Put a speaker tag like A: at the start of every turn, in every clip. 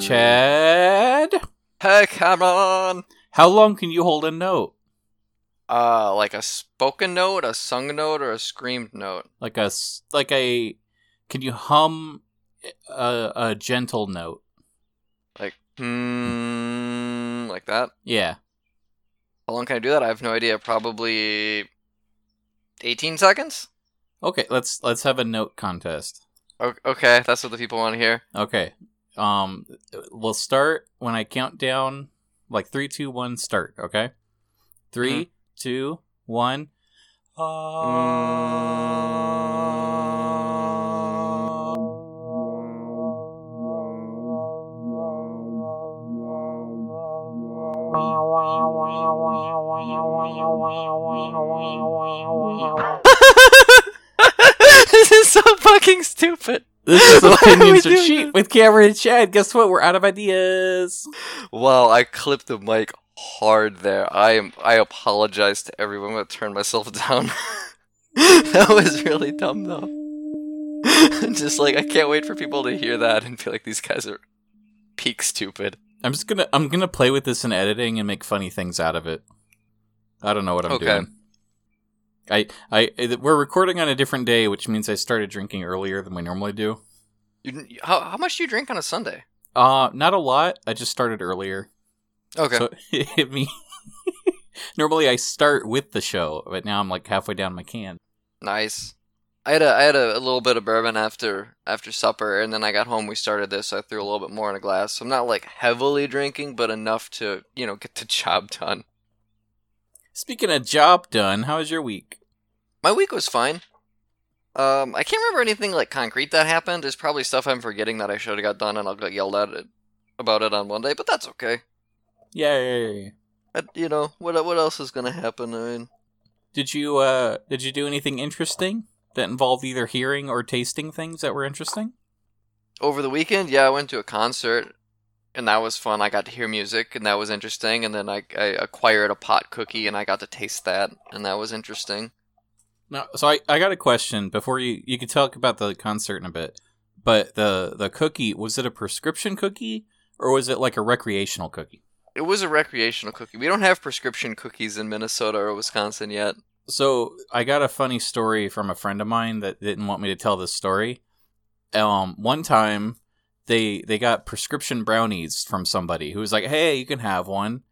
A: Chad.
B: Hey, Cameron.
A: How long can you hold a note?
B: Uh, like a spoken note, a sung note, or a screamed note?
A: Like a like a. Can you hum a, a gentle note?
B: Like, hmm, like that?
A: Yeah.
B: How long can I do that? I have no idea. Probably 18 seconds?
A: Okay. Let's let's have a note contest.
B: Okay, that's what the people want to hear.
A: Okay. Um, we'll start when I count down. Like three, two, one, start. Okay. Three, two, one.
B: this is so fucking stupid.
A: This is
B: Why are we
A: opinions of
B: this?
A: with Cameron and Chad. Guess what? We're out of ideas.
B: Wow, I clipped the mic hard there. I am. I apologize to everyone. I'm gonna turn myself down. that was really dumb, though. Just like I can't wait for people to hear that and feel like these guys are peak stupid.
A: I'm just gonna I'm gonna play with this in editing and make funny things out of it. I don't know what I'm
B: Okay.
A: doing. I I we're recording on a different day, which means I started drinking earlier than we normally do.
B: You, how how much do you drink on a Sunday?
A: Uh, not a lot. I just started earlier,
B: Okay.
A: so it hit me. normally I start with the show, but now I'm like halfway down my can.
B: Nice. I had a I had a, a little bit of bourbon after after supper, and then I got home. We started this, so I threw a little bit more in a glass. So I'm not like heavily drinking, but enough to you know get the job done.
A: Speaking of job done, how was your week?
B: My week was fine. Um, I can't remember anything like concrete that happened. There's probably stuff I'm forgetting that I should have got done, and I'll get yelled at it, about it on Monday. But that's okay.
A: Yay!
B: But, you know what? What else is gonna happen? I mean,
A: Did you uh did you do anything interesting that involved either hearing or tasting things that were interesting?
B: over the weekend, yeah, I went to a concert, and that was fun. I got to hear music, and that was interesting. And then I, I acquired a pot cookie, and I got to taste that, and that was interesting.
A: No, so I, I got a question before you you could talk about the concert in a bit. But the the cookie was it a prescription cookie or was it like a recreational cookie?
B: It was a recreational cookie. We don't have prescription cookies in Minnesota or Wisconsin yet.
A: So I got a funny story from a friend of mine that didn't want me to tell this story. Um, one time they they got prescription brownies from somebody who was like, "Hey, you can have one,"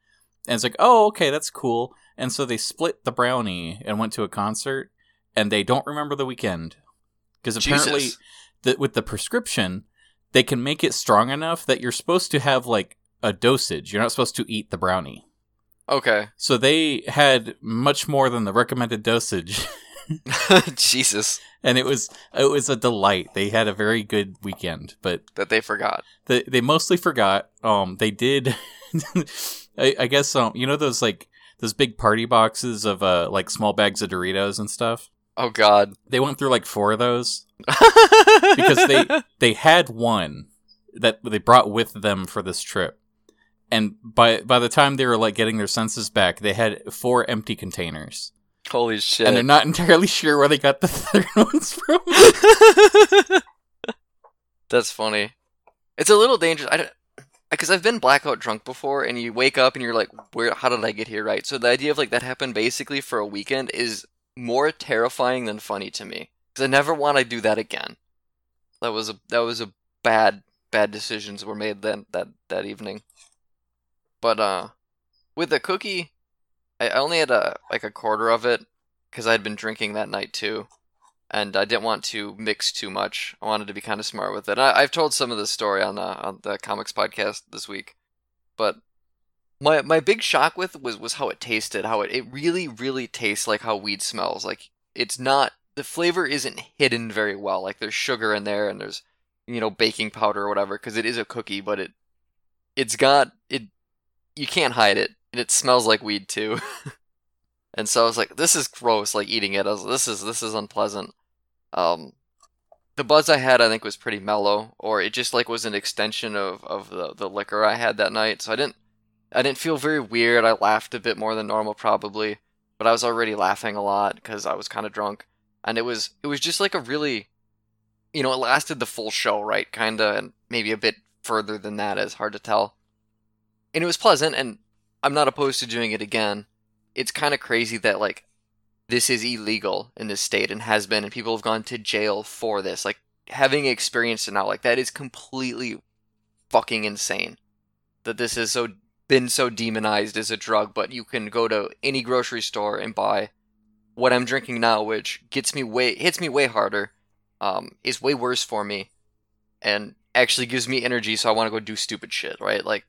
A: and it's like, "Oh, okay, that's cool." And so they split the brownie and went to a concert, and they don't remember the weekend because apparently that with the prescription they can make it strong enough that you're supposed to have like a dosage. You're not supposed to eat the brownie.
B: Okay.
A: So they had much more than the recommended dosage.
B: Jesus.
A: and it was it was a delight. They had a very good weekend, but
B: That they forgot.
A: they they mostly forgot. Um, they did. I, I guess um, you know those like those big party boxes of uh like small bags of Doritos and stuff.
B: Oh God.
A: They went through like four of those because they they had one that they brought with them for this trip. And by by the time they were like getting their senses back, they had four empty containers,
B: Holy shit.
A: and they're not entirely sure where they got the third ones from.
B: That's funny. It's a little dangerous. I don't, because I've been blackout drunk before, and you wake up and you're like, "Where? How did I get here?" Right. So the idea of like that happened basically for a weekend is more terrifying than funny to me. Because I never want to do that again. That was a that was a bad bad decisions were made then that that evening. But uh, with the cookie, I only had a like a quarter of it because I had been drinking that night too and I didn't want to mix too much. I wanted to be kind of smart with it. I, I've told some of this story on the on the comics podcast this week, but my my big shock with was was how it tasted. How it it really really tastes like how weed smells. Like it's not the flavor isn't hidden very well. Like there's sugar in there and there's you know baking powder or whatever because it is a cookie, but it it's got it you can't hide it and it smells like weed too. and so I was like, this is gross. Like eating it, I was this is this is unpleasant. Um, the buzz I had, I think, was pretty mellow, or it just like was an extension of, of the, the liquor I had that night. So I didn't I didn't feel very weird. I laughed a bit more than normal, probably, but I was already laughing a lot because I was kind of drunk, and it was it was just like a really, you know, it lasted the full show, right? Kinda, and maybe a bit further than that is hard to tell. And it was pleasant, and I'm not opposed to doing it again. It's kind of crazy that like this is illegal in this state and has been, and people have gone to jail for this. Like having experienced it now, like that is completely fucking insane. That this is so been so demonized as a drug, but you can go to any grocery store and buy what I'm drinking now, which gets me way hits me way harder, um, is way worse for me, and actually gives me energy, so I want to go do stupid shit, right? Like,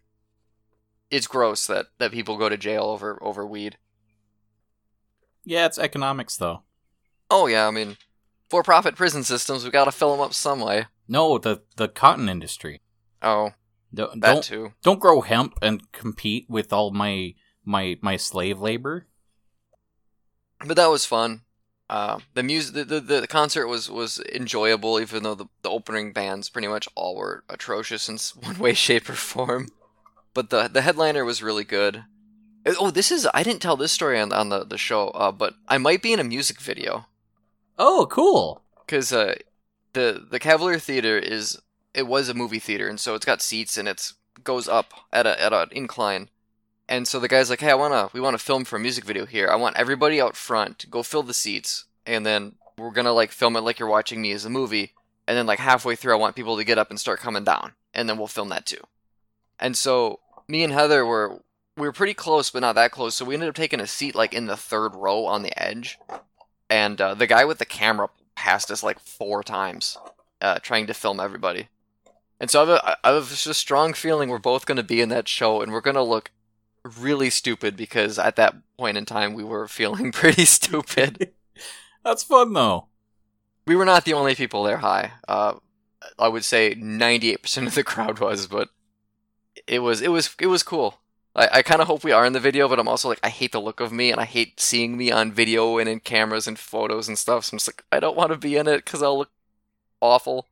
B: it's gross that that people go to jail over over weed.
A: Yeah, it's economics though.
B: Oh yeah, I mean, for-profit prison systems, we got to fill them up some way.
A: No, the the cotton industry.
B: Oh,
A: Don't
B: that
A: don't,
B: too.
A: don't grow hemp and compete with all my my my slave labor.
B: But that was fun. Uh, the music, the, the the concert was was enjoyable, even though the, the opening bands pretty much all were atrocious in one way, shape, or form. But the the headliner was really good. Uh, Oh, this is I didn't tell this story on on the the show, uh, but I might be in a music video
A: Oh, cool.
B: because uh, the the Cavalier Theater is it was a movie theater, and so it's got seats and it's goes up at a at an incline. And so the guy's like, "Hey, I wanna we wanna film for a music video here. I want everybody out front go fill the seats, and then we're gonna like film it like you're watching me as a movie. And then like halfway through, I want people to get up and start coming down, and then we'll film that too." And so me and Heather were we were pretty close, but not that close. So we ended up taking a seat like in the third row on the edge, and uh, the guy with the camera passed us like four times, uh, trying to film everybody. And so I have, a, I have just a strong feeling we're both going to be in that show, and we're going to look really stupid because at that point in time we were feeling pretty stupid.
A: That's fun though.
B: we were not the only people there high. Uh, I would say 98% of the crowd was, but it was it was it was cool. I, I kind of hope we are in the video, but I'm also like I hate the look of me and I hate seeing me on video and in cameras and photos and stuff. So I'm just like I don't want to be in it because I'll look awful.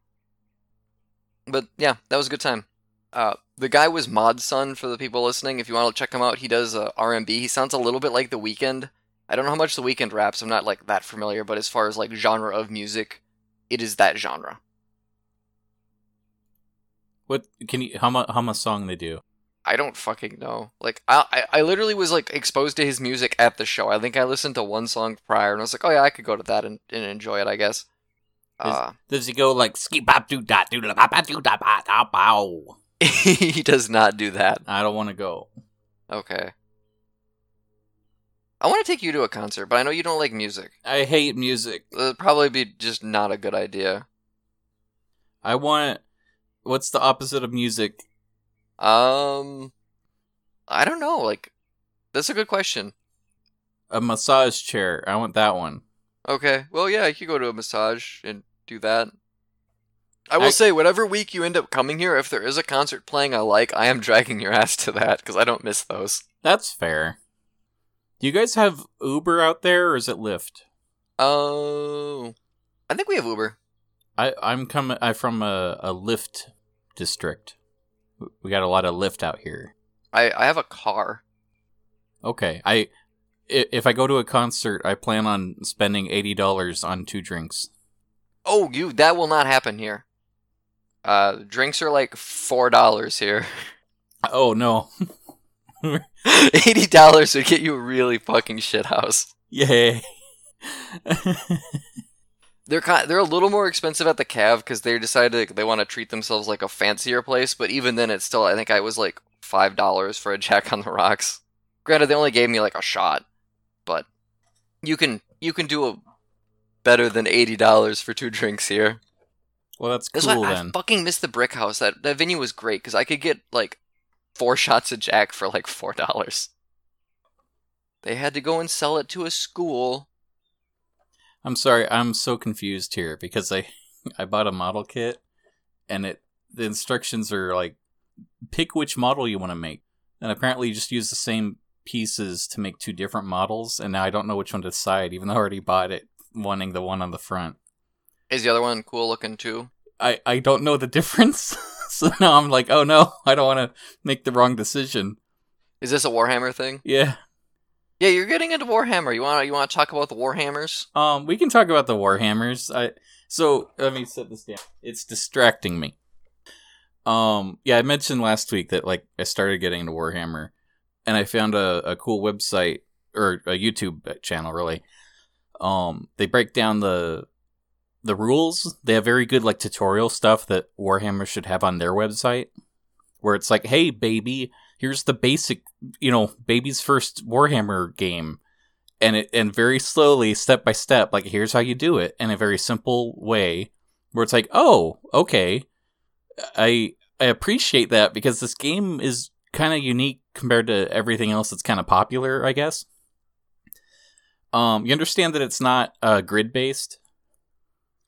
B: But yeah, that was a good time. Uh, the guy was Mod Sun for the people listening. If you want to check him out, he does uh, R&B. He sounds a little bit like The Weeknd. I don't know how much The Weeknd raps. I'm not like that familiar, but as far as like genre of music, it is that genre.
A: What can you how much how much song they do?
B: I don't fucking know. Like I, I, I literally was like exposed to his music at the show. I think I listened to one song prior, and I was like, oh yeah, I could go to that and, and enjoy it. I guess. Uh,
A: Does he go like ski bop doo da doo da ba doo da ba da bow?
B: he does not do that.
A: I don't want to go.
B: Okay. I want to take you to a concert, but I know you don't like music.
A: I hate music.
B: It'd probably be just not a good idea.
A: I want. What's the opposite of music?
B: Um, I don't know. Like, that's a good question.
A: A massage chair. I want that one.
B: Okay. Well, yeah, you could go to a massage and do that. I will
A: I-
B: say, whatever week you end up coming here, if there is a concert playing I like, I am dragging your ass to that because I don't miss those.
A: That's fair. Do you guys have Uber out there, or is it Lyft?
B: Oh, I think we have Uber.
A: I I'm coming. I'm from a a Lyft district. We got a lot of Lyft out here.
B: I I have a car.
A: Okay, I i- if I go to a concert, I plan on spending eighty dollars on two drinks.
B: Oh, you that will not happen here. Uh, drinks are like four dollars here.
A: Oh no!
B: Eighty dollars would get you a really fucking shit house.
A: Yay!
B: They're kind, they're a little more expensive at the Cav because they decided they want to treat themselves like a fancier place. But even then, it's still I think I was like five dollars for a Jack on the Rocks. Granted, they only gave me like a shot, but you can you can do a better than eighty dollars for two drinks here.
A: well, that's
B: That's
A: cool
B: why I fucking missed the Brick House. That that venue was great because I could get like four shots of Jack for like four dollars. They had to go and sell it to a school.
A: I'm sorry, I'm so confused here because I I bought a model kit and it the instructions are like pick which model you want to make. And apparently you just use the same pieces to make two different models and now I don't know which one to decide even though I already bought it wanting the one on the front.
B: Is the other one cool looking too?
A: I I don't know the difference. so now I'm like, "Oh no, I don't want to make the wrong decision."
B: Is this a Warhammer thing?
A: Yeah.
B: Yeah, you're getting into Warhammer. You want to you want to talk about the Warhammers?
A: Um, we can talk about the Warhammers. I so let me set this down. It's distracting me. Um, yeah, I mentioned last week that like I started getting into Warhammer, and I found a, a cool website or a YouTube channel. Really, um, they break down the the rules. They have very good like tutorial stuff that Warhammer should have on their website, where it's like, hey, baby, here's the basic, you know, baby's first Warhammer game, and it and very slowly, step by step, like here's how you do it in a very simple way, where it's like, oh, okay, I I appreciate that because this game is kind of unique compared to everything else that's kind of popular, I guess. Um, you understand that it's not uh, grid based.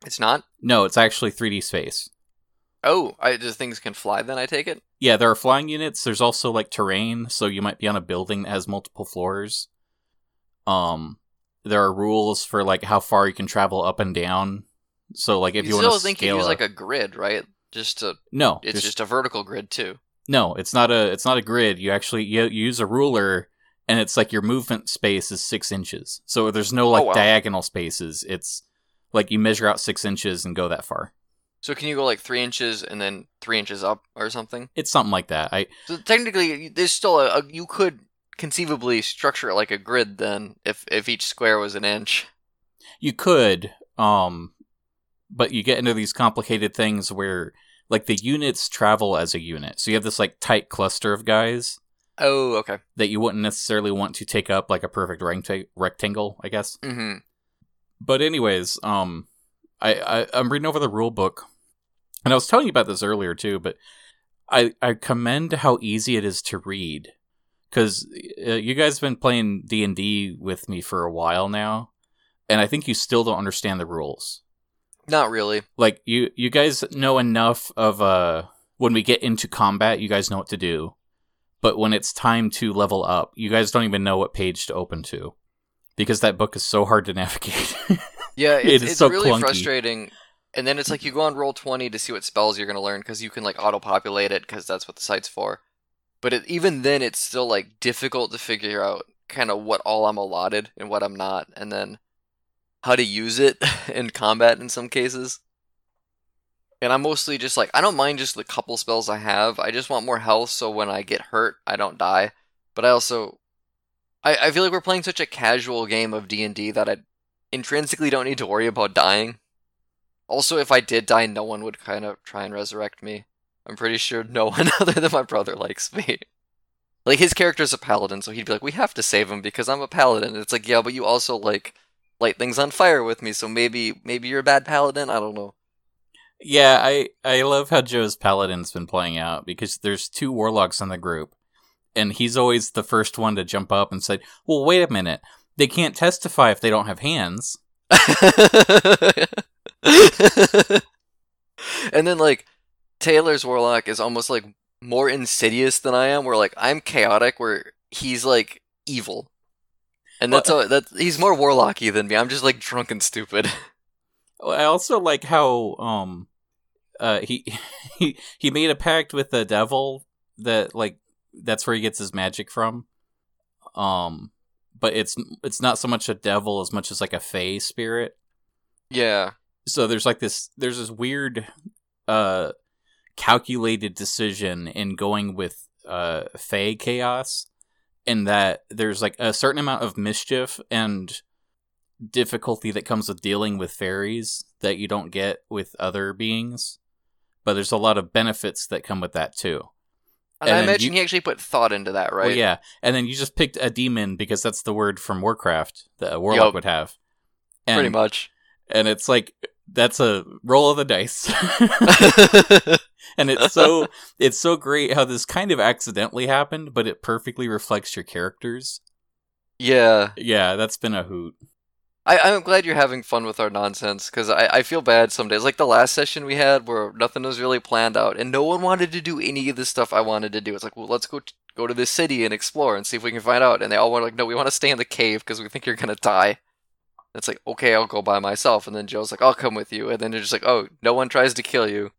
B: It's not.
A: No, it's actually 3D space.
B: Oh, I just things can fly. Then I take it.
A: Yeah, there are flying units. There's also like terrain, so you might be on a building that has multiple floors. Um, there are rules for like how far you can travel up and down. So like if you,
B: you
A: want
B: still
A: to
B: think you use like a grid, right? Just to
A: no,
B: it's
A: just-
B: just a vertical grid too.
A: no, it's not a it's not a grid. You actually you, you use a ruler, and it's like your movement space is six inches. So there's no like
B: Oh, wow.
A: diagonal spaces. It's like you measure out six inches and go that far.
B: So can you go like three inches and then three inches up or something?
A: It's something like that. I
B: So technically, there's still a, a you could conceivably structure it like a grid then if if each square was an inch.
A: you could um but you get into these complicated things where like the units travel as a unit so you have this like tight cluster of guys
B: Oh, okay.
A: that you wouldn't necessarily want to take up like a perfect recta- rectangle i guess
B: hmm
A: but anyways um I, I i'm reading over the rule book and i was telling you about this earlier too but i i commend how easy it is to read because uh, you guys have been playing d&d with me for a while now and i think you still don't understand the rules
B: Not really.
A: like you you guys know enough of uh when we get into combat you guys know what to do but when it's time to level up you guys don't even know what page to open to because that book is so hard to navigate
B: Yeah,
A: It
B: it's, it's
A: so
B: really
A: clunky.
B: frustrating. And then it's like you go on Roll20 to see what spells you're gonna learn because you can like auto populate it because that's what the site's for. But it, even then, it's still like difficult to figure out kind of what all I'm allotted and what I'm not, and then how to use it in combat in some cases. And I'm mostly just like I don't mind just the couple spells I have. I just want more health so when I get hurt, I don't die. But I also I, I feel like we're playing such a casual game of D and D that I intrinsically don't need to worry about dying. Also, if I did die, no one would kind of try and resurrect me. I'm pretty sure no one other than my brother likes me. Like his character's a paladin, so he'd be like, "We have to save him because I'm a paladin." It's like, "Yeah, but you also like light things on fire with me, so maybe maybe you're a bad paladin. I don't know."
A: Yeah i i love how joe's paladin's been playing out because there's two warlocks in the group and he's always the first one to jump up and say well wait a minute they can't testify if they don't have hands
B: and then like Taylor's warlock is almost like more insidious than I am. Where like I'm chaotic, where he's like evil, and that's
A: Well-
B: all, that he's more warlocky than me. I'm just like drunk and stupid.
A: I also like how um uh he he he made a pact with the devil that like that's where he gets his magic from. Um but it's it's not so much a devil as much as like a fey spirit.
B: yeah,
A: So there's like this there's this weird uh calculated decision in going with uh fey chaos in that there's like a certain amount of mischief and difficulty that comes with dealing with fairies that you don't get with other beings but there's a lot of benefits that come with that too.
B: And,
A: And
B: I imagine
A: you-
B: he actually put thought into that, right?
A: well, yeah. And then you just picked a demon because that's the word from warcraft that a warlock
B: Yup.
A: would have. And,
B: pretty much.
A: and it's like that's a roll of the dice. And it's so it's so great how this kind of accidentally happened but it perfectly reflects your characters.
B: Yeah,
A: yeah that's been a hoot
B: I, I'm glad you're having fun with our nonsense because I, I feel bad some days. Like the last session we had where nothing was really planned out and no one wanted to do any of the stuff I wanted to do. It's like, well, let's go t- go to this city and explore and see if we can find out. And they all were like, no, we want to stay in the cave because we think you're gonna die. And It's like, okay, I'll go by myself. And then Joe's like, I'll come with you. And then they're just like, oh, no one tries to kill you.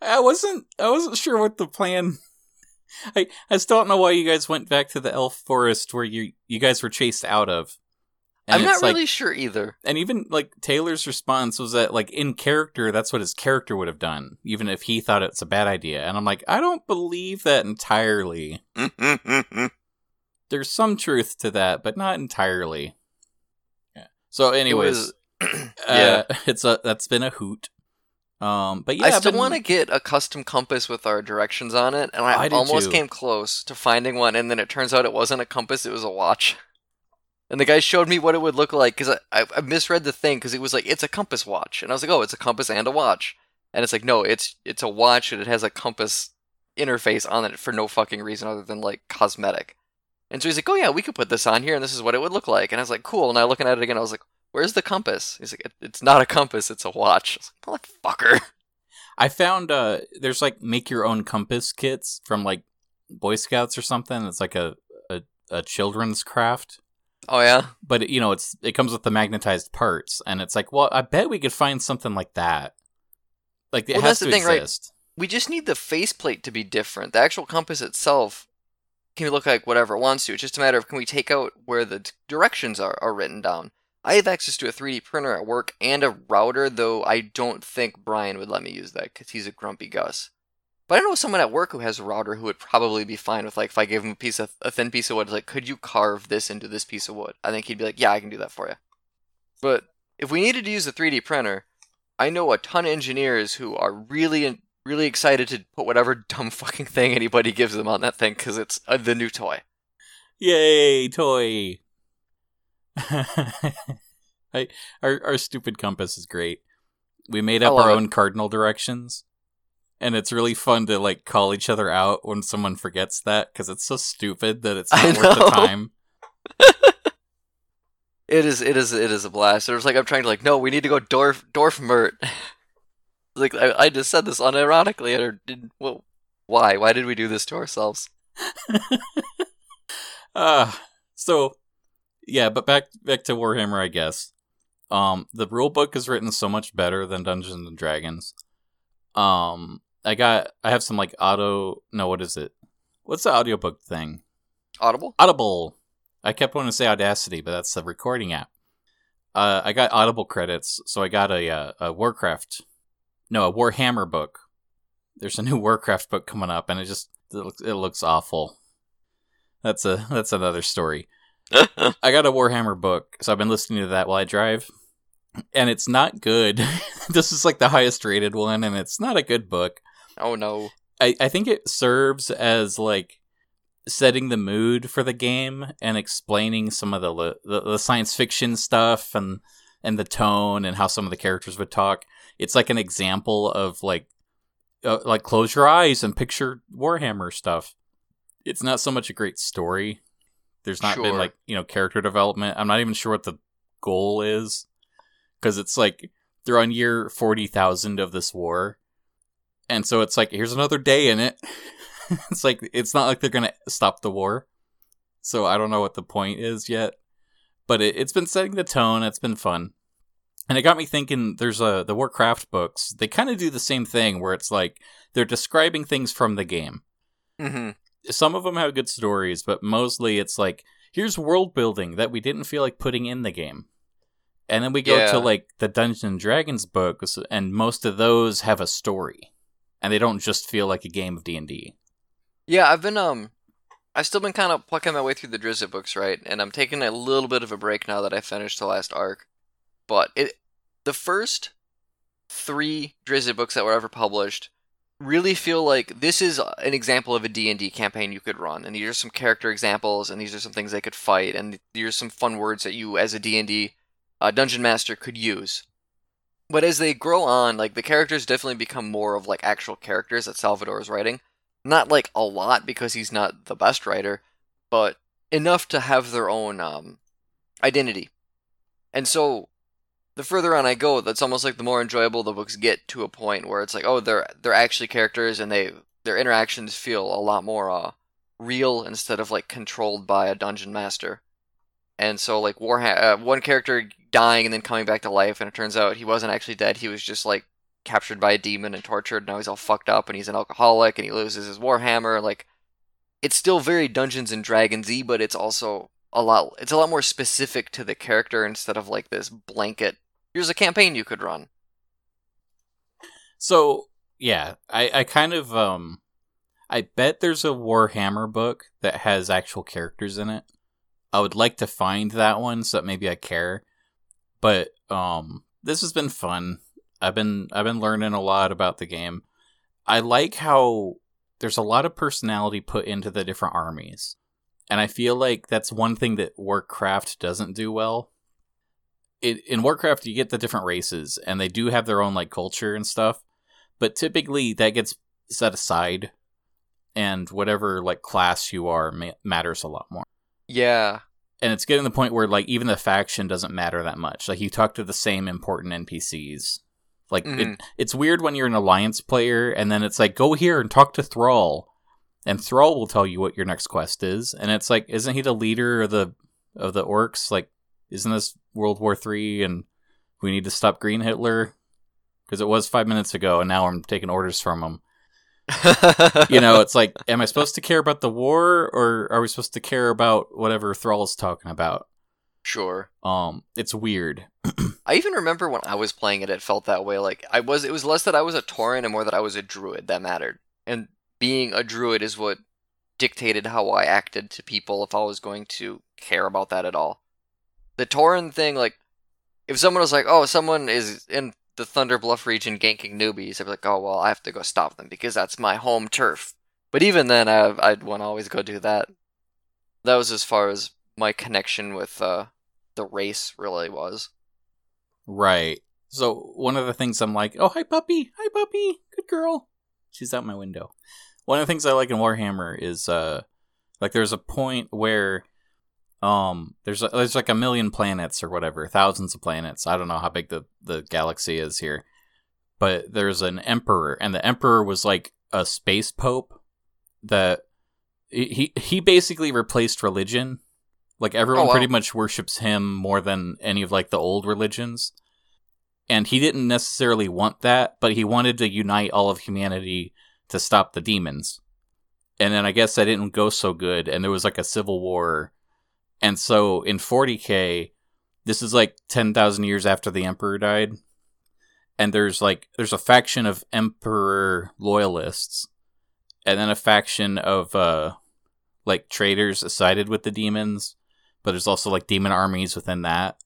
A: i wasn't i wasn't sure what the plan i i still don't know why you guys went back to the elf forest where you you guys were chased out of And
B: I'm not
A: it's like-
B: really sure either.
A: and even like Taylor's response was that like in character, that's what his character would have done, even if he thought it's a bad idea. And I'm like, I don't believe that entirely. There's some truth to that, but not entirely. Yeah. So, anyways,
B: was-
A: uh, it's a that's been a hoot. Um, but yeah,
B: I still want to get a custom compass with our directions on it, and I,
A: I
B: almost
A: too.
B: came close to finding one, and then it turns out it wasn't a compass; it was a watch. And the guy showed me what it would look like because I, I, misread the thing because it was like it's a compass watch, and I was like, oh, it's a compass and a watch, and it's like no, it's it's a watch and it has a compass interface on it for no fucking reason other than like cosmetic. And so he's like, oh yeah, we could put this on here, and this is what it would look like. And I was like, cool. And I looking at it again, I was like, where's the compass? He's like, "It- it's not a compass, it's a watch. I was like, motherfucker.
A: I found uh there's like make your own compass kits from like Boy Scouts or something. It's like a a, a children's craft.
B: Oh yeah.
A: But it, you know, it's it comes with the magnetized parts and it's like, well, I bet we could find something like that. Like it
B: Well,
A: has to
B: the thing, right?
A: exist.
B: we just need the faceplate to be different. The actual compass itself can look like whatever it wants to. It's just a matter of can we take out where the directions are, are written down. I have access to a 3D printer at work and a router, though I don't think Brian would let me use that because he's a grumpy Gus. But I know someone at work who has a router who would probably be fine with like if I gave him a piece of a thin piece of wood, like could you carve this into this piece of wood? I think he'd be like, yeah, I can do that for you. But if we needed to use a 3D printer, I know a ton of engineers who are really really excited to put whatever dumb fucking thing anybody gives them on that thing because it's uh, the new toy.
A: Yay, toy. I, our our stupid compass is great. We made up our
B: it.
A: own cardinal directions. And it's really fun to like call each other out when someone forgets that because it's so stupid that it's
B: I
A: not worth the time.
B: It is, it is, it is a blast. It was like I'm trying to like, no, we need to go Dorf Dorf Mert. like I, I just said this unironically, or did well, why? Why did we do this to ourselves?
A: Uh so yeah, but back back to Warhammer, I guess. Um the rule book is written so much better than Dungeons and Dragons. Um I got I have some like auto no, what is it? What's the audiobook thing?
B: Audible.
A: Audible. I kept wanting to say Audacity, but that's the recording app. Uh, I got Audible credits, so I got a, uh, a Warcraft, no, a Warhammer book. There's a new Warcraft book coming up, and it just it looks, it looks awful. That's a that's another story. I got a Warhammer book, so I've been listening to that while I drive, and it's not good. this is like the highest rated one, and it's not a good book.
B: Oh no.
A: I, I think it serves as like setting the mood for the game and explaining some of the, the the science fiction stuff and and the tone and how some of the characters would talk. It's like an example of like uh, like close your eyes and picture Warhammer stuff. It's not so much a great story. There's not been like you know character development. I'm not even sure what the goal is because it's like they're on year forty thousand of this war, and so it's like here's another day in it. it's like it's not like they're gonna stop the war. So I don't know what the point is yet, but it, it's been setting the tone. It's been fun, and it got me thinking. There's a the Warcraft books. They kind of do the same thing where it's like they're describing things from the game.
B: hmm
A: Some of them have good stories, but mostly it's like here's world building that we didn't feel like putting in the game. And then we go
B: Yeah.
A: to like the Dungeons and Dragons books, and most of those have a story, and they don't just feel like a game of D and D.
B: Yeah, I've been um, I've still been kind of plucking my way through the Drizzt books, right? And I'm taking a little bit of a break now that I finished the last arc. But it, the first three Drizzt books that were ever published, really feel like this is an example of a D&D campaign you could run. And these are some character examples, and these are some things they could fight, and these are some fun words that you, as a D&D uh, dungeon master, could use. But as they grow on, like the characters definitely become more of like actual characters that Salvatore is writing not like a lot because he's not the best writer, but enough to have their own um, identity. And so, the further on I go, that's almost like the more enjoyable the books get to a point where it's like, oh, they're they're actually characters, and they their interactions feel a lot more uh, real instead of like controlled by a dungeon master. And so, like Warha- uh, one character dying and then coming back to life, and it turns out he wasn't actually dead; he was just like captured by a demon and tortured. And now he's all fucked up and he's an alcoholic and he loses his warhammer. Like, it's still very Dungeons and Dragons y, but it's also a lot it's a lot more specific to the character instead of like this blanket here's a campaign you could run.
A: So yeah, I, I kind of um I bet there's a Warhammer book that has actual characters in it. I would like to find that one so that maybe I care. But um this has been fun. I've been I've been learning a lot about the game. I like how there's a lot of personality put into the different armies. And I feel like that's one thing that Warcraft doesn't do well. It, in Warcraft, you get the different races, and they do have their own like culture and stuff. But typically, that gets set aside, and whatever like class you are ma- matters a lot more.
B: Yeah.
A: And it's getting to the point where like even the faction doesn't matter that much. Like you talk to the same important NPCs. Like it,
B: Mhm.
A: it's weird when you're an alliance player, and then it's like go here and talk to Thrall, and Thrall will tell you what your next quest is, and it's like, isn't he the leader of the of the orcs? Like, isn't this World War Three, and we need to stop Green Hitler? Because it was five minutes ago, and now I'm taking orders from him. You know, it's like, am I supposed to care about the war, or are we supposed to care about whatever Thrall's talking about?
B: sure.
A: Um, it's weird.
B: I even remember when I was playing it, it felt that way. Like I was, it was less that I was a Tauren and more that I was a Druid that mattered. And being a Druid is what dictated how I acted to people if I was going to care about that at all. The Tauren thing, like, if someone was like, "Oh, someone is in the Thunder Bluff region ganking newbies," I'd be like, "Oh, well, I have to go stop them because that's my home turf." But even then, I, I'd want to always go do that. That was as far as my connection with uh, the race really was.
A: Right. So one of the things I'm like, oh hi puppy, hi puppy, good girl. She's out my window. One of the things I like in Warhammer is uh like there's a point where um there's a, there's like a million planets or whatever, thousands of planets. I don't know how big the the galaxy is here. But there's an emperor and the emperor was like a space pope that he he basically replaced religion. Like everyone
B: Oh, wow.
A: pretty much worships him more than any of like the old religions. And he didn't necessarily want that, but he wanted to unite all of humanity to stop the demons. And then I guess that didn't go so good, and there was like a civil war. And so in 40k, this is like 10,000 years after the emperor died. And there's like there's a faction of emperor loyalists and then a faction of uh like traitors sided with the demons, but there's also like demon armies within that.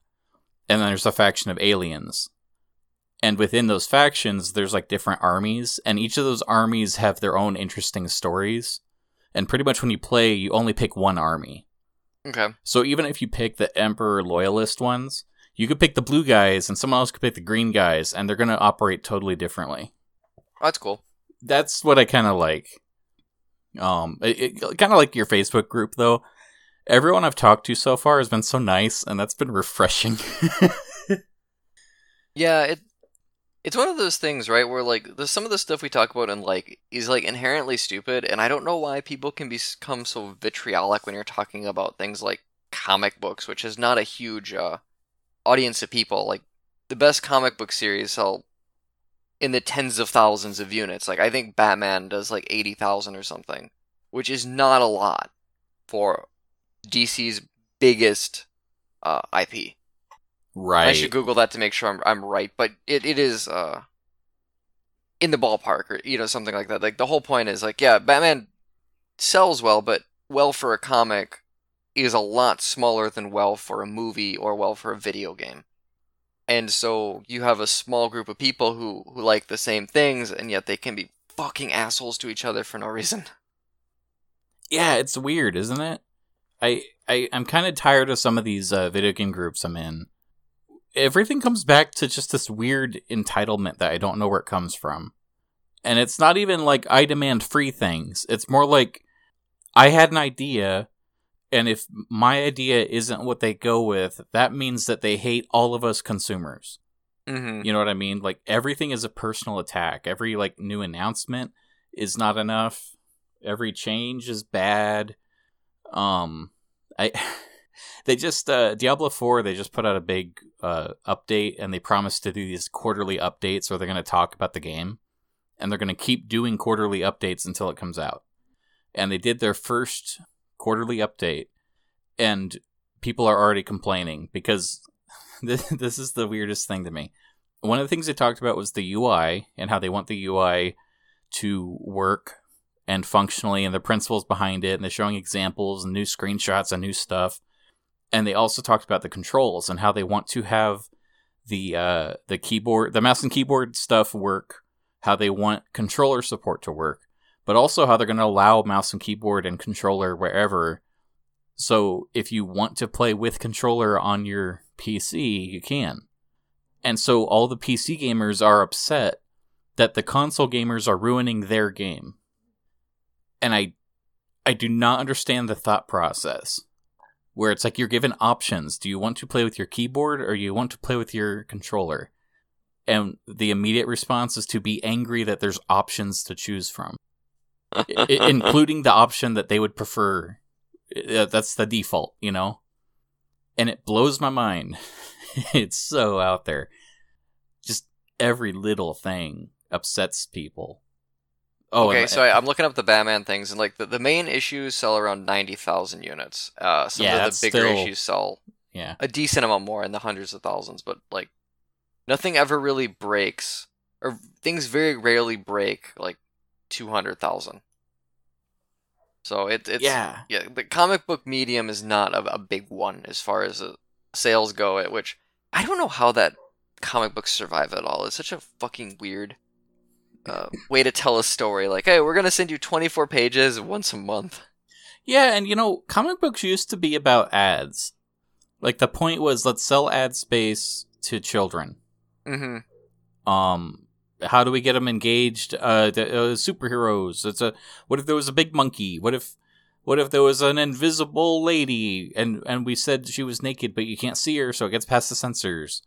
A: And then there's a faction of aliens. And within those factions, there's like different armies, and each of those armies have their own interesting stories. And pretty much when you play, you only pick one army.
B: Okay.
A: So even if you pick the Emperor Loyalist ones, you could pick the blue guys, and someone else could pick the green guys, and they're going to operate totally differently.
B: Oh, that's cool.
A: That's what I kind of like. Um, it, it kind of like your Facebook group though. Everyone I've talked to so far has been so nice, and that's been refreshing.
B: Yeah, it it's one of those things, right, where like some of the stuff we talk about and like is like inherently stupid, and I don't know why people can become so vitriolic when you're talking about things like comic books, which is not a huge uh, audience of people. Like the best comic book series sell in the tens of thousands of units. Like I think Batman does like eighty thousand or something, which is not a lot for DC's biggest uh, IP.
A: Right.
B: I should Google that to make sure I'm I'm right, but it, it is uh in the ballpark or you know something like that. Like the whole point is like yeah, Batman sells well, but well for a comic is a lot smaller than well for a movie or well for a video game. And so you have a small group of people who who like the same things and yet they can be fucking assholes to each other for no reason.
A: Yeah, it's weird, isn't it? I, I I'm kind of tired of some of these uh, video game groups I'm in. Everything comes back to just this weird entitlement that I don't know where it comes from. And it's not even like I demand free things. It's more like I had an idea and if my idea isn't what they go with, that means that they hate all of us consumers.
B: Mhm.
A: You know what I mean? Like everything is a personal attack. Every like new announcement is not enough. Every change is bad. Um I they just uh Diablo 4 they just put out a big uh update and they promised to do these quarterly updates where they're going to talk about the game and they're going to keep doing quarterly updates until it comes out. And they did their first quarterly update and people are already complaining because this, this is the weirdest thing to me. One of the things they talked about was the UI and how they want the UI to work and functionally and the principles behind it and they're showing examples and new screenshots and new stuff and they also talked about the controls and how they want to have the uh, the keyboard the mouse and keyboard stuff work how they want controller support to work but also how they're going to allow mouse and keyboard and controller wherever. So if you want to play with controller on your pc you can. And so all the pc gamers are upset that the console gamers are ruining their game. And I I do not understand the thought process where it's like you're given options. Do you want to play with your keyboard or you want to play with your controller? And the immediate response is to be angry that there's options to choose from, I- including the option that they would prefer. Uh, That's the default, you know? And it blows my mind. it's so out there. Just every little thing upsets people. Oh,
B: okay,
A: and-
B: so I, I'm looking up the Batman things, and like the, the main issues sell around ninety thousand units. Uh, some
A: Yeah,
B: of the bigger
A: still-
B: issues sell
A: yeah.
B: a decent amount more in the hundreds of thousands, but like nothing ever really breaks, or things very rarely break like two hundred thousand. So it, it's
A: yeah.
B: yeah, the comic book medium is not a, a big one as far as uh, sales go. At which I don't know how that comic books survive at all. It's such a fucking weird uh, way to tell a story. Like, hey, we're gonna send you twenty four pages once a month.
A: Yeah, and you know, comic books used to be about ads. Like the point was let's sell ad space to children.
B: Mm-hmm.
A: Um how do we get them engaged uh, the, uh superheroes? It's a what if there was a big monkey? What if what if there was an invisible lady and and we said she was naked but you can't see her so it gets past the censors.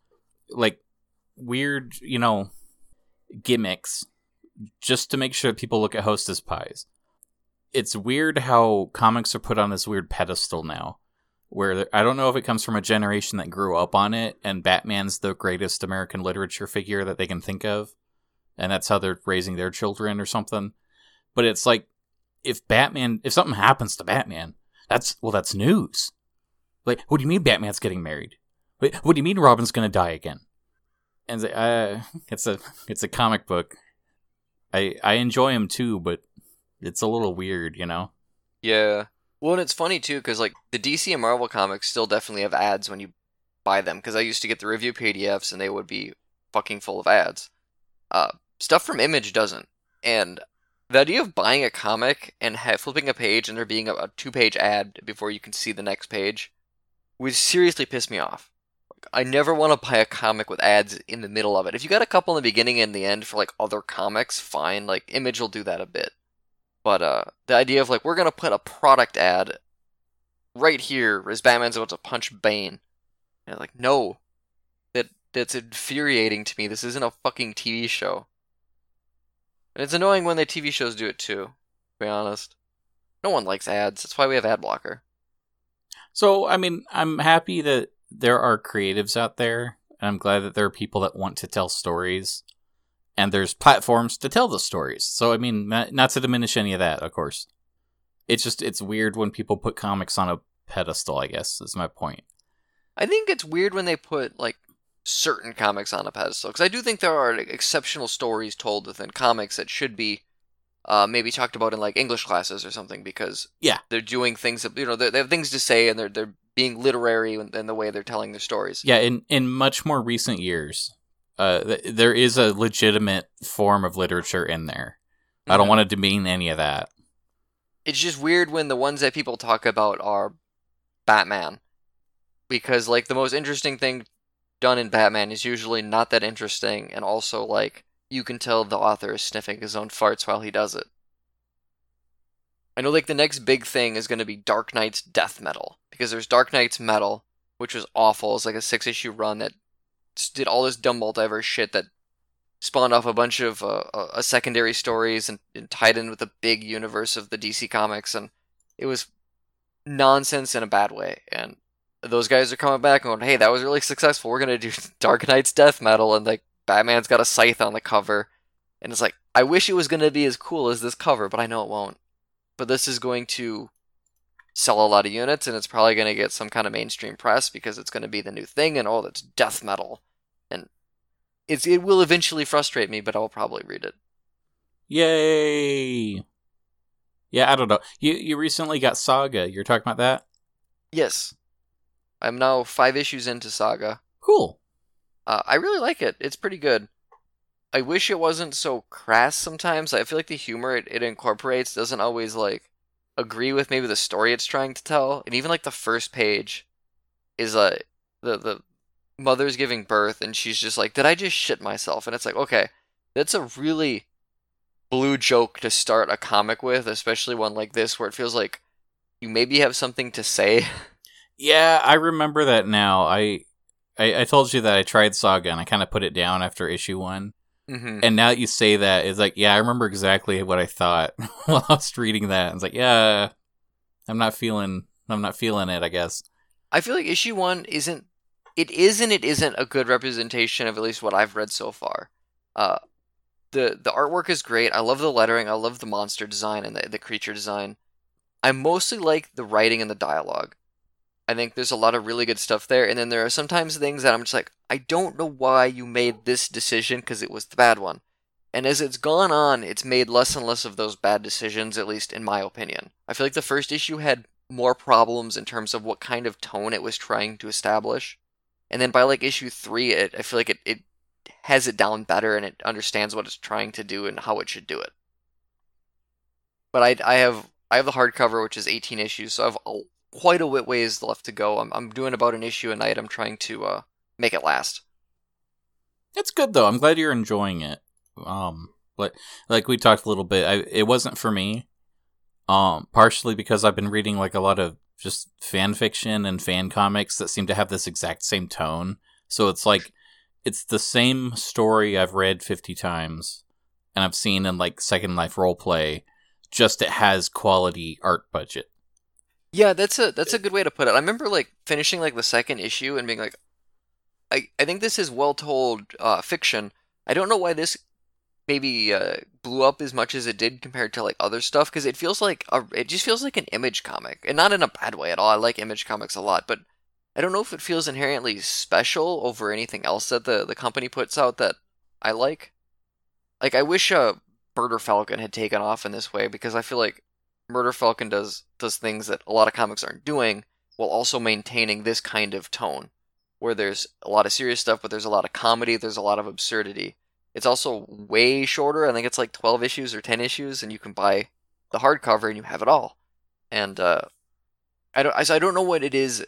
A: Like weird, you know, gimmicks just to make sure people look at hostess pies. It's weird how comics are put on this weird pedestal now, where I don't know if it comes from a generation that grew up on it, and Batman's the greatest American literature figure that they can think of, and that's how they're raising their children or something. But it's like if Batman, if something happens to Batman, that's well, that's news. Like, what do you mean Batman's getting married? Wait, what do you mean Robin's gonna die again? And uh, it's a it's a comic book. I I enjoy them too, but it's a little weird, you know.
B: Yeah. Well, and it's funny too because like the DC and Marvel comics still definitely have ads when you buy them. Because I used to get the review PDFs and they would be fucking full of ads. Uh, stuff from Image doesn't. And the idea of buying a comic and ha- flipping a page and there being a, a two-page ad before you can see the next page would seriously piss me off. I never want to buy a comic with ads in the middle of it. If you got a couple in the beginning and the end for like other comics, fine. Like Image will do that a bit. But uh, the idea of like we're gonna put a product ad right here as Batman's about to punch Bane, and like no, that that's infuriating to me. This isn't a fucking TV show. And it's annoying when the TV shows do it too. To be honest, no one likes ads. That's why we have ad blocker.
A: So, I mean, I'm happy that there are creatives out there, and I'm glad that there are people that want to tell stories, and there's platforms to tell the stories. So, I mean, not, not to diminish any of that, of course. It's just it's weird when people put comics on a pedestal. I guess is my point.
B: I think it's weird when they put like certain comics on a pedestal because I do think there are exceptional stories told within comics that should be uh, maybe talked about in like English classes or something because
A: Yeah.
B: they're doing things that you know they they have things to say and they're they're being literary in, the way they're telling their stories.
A: Yeah, in in much more recent years, uh, th- there is a legitimate form of literature in there. I don't
B: Mhm.
A: want to demean any of that.
B: It's just weird when the ones that people talk about are Batman because like the most interesting thing done in Batman is usually not that interesting and also like you can tell the author is sniffing his own farts while he does it. I know like the next big thing is going to be Dark Nights death metal because there's Dark Nights metal which was awful. It's like a 6 issue run that did all this dumb multiverse shit that spawned off a bunch of uh, uh, uh, secondary stories and, and tied in with the big universe of the DC comics, and it was nonsense in a bad way. And those guys are coming back and going, "Hey, that was really successful. We're gonna do Dark Nights death metal," and like Batman's got a scythe on the cover, and it's like I wish it was gonna be as cool as this cover, but I know it won't. But this is going to sell a lot of units and it's probably going to get some kind of mainstream press because it's going to be the new thing and oh that's death metal and it's it will eventually frustrate me but I will probably read it.
A: Yay! Yeah, I don't know. You you recently got Saga. You're talking about that?
B: Yes. I'm now 5 issues into Saga.
A: Cool.
B: Uh, I really like it. It's pretty good. I wish it wasn't so crass sometimes. I feel like the humor it, it incorporates doesn't always like agree with maybe the story it's trying to tell. And even like the first page is uh the the mother's giving birth and she's just like, Did I just shit myself? And it's like, okay, that's a really blue joke to start a comic with, especially one like this where it feels like you maybe have something to say.
A: Yeah, I remember that now. I I, I told you that I tried Saga and I kind of put it down after issue one.
B: Mm-hmm.
A: And now that you say that, it's like, yeah, I remember exactly what I thought while I was reading that. It's like, yeah, I'm not feeling, I'm not feeling it. I guess.
B: I feel like issue one isn't. It is and it isn't a good representation of at least what I've read so far. Uh, the the artwork is great. I love the lettering. I love the monster design and the, the creature design. I mostly like the writing and the dialogue. I think there's a lot of really good stuff there, and then there are sometimes things that I'm just like, I don't know why you made this decision because it was the bad one. And as it's gone on, it's made less and less of those bad decisions, at least in my opinion. I feel like the first issue had more problems in terms of what kind of tone it was trying to establish. And then by like issue three, it, I feel like it, it has it down better and it understands what it's trying to do and how it should do it. But I, I have I have the hardcover, which is 18 issues, so I have a quite a bit ways left to go. I'm I'm doing about an issue a night. I'm trying to uh, make it last.
A: It's good though. I'm glad you're enjoying it. Um, but like we talked a little bit, I, it wasn't for me. Um, partially because I've been reading like a lot of just fan fiction and fan comics that seem to have this exact same tone. So it's like it's the same story I've read 50 times and I've seen in like Second Life role play, just it has quality art budget.
B: Yeah, that's a that's a good way to put it. I remember like finishing like the second issue and being like, I I think this is well told uh, fiction. I don't know why this maybe uh, blew up as much as it did compared to like other stuff because it feels like a, it just feels like an image comic and not in a bad way at all. I like image comics a lot, but I don't know if it feels inherently special over anything else that the the company puts out that I like. Like I wish uh, Murder Falcon had taken off in this way because I feel like Murder Falcon does does things that a lot of comics aren't doing while also maintaining this kind of tone where there's a lot of serious stuff but there's a lot of comedy, there's a lot of absurdity. It's also way shorter. I think it's like 12 issues or 10 issues and you can buy the hardcover and you have it all. And uh I don't I, I don't know what it is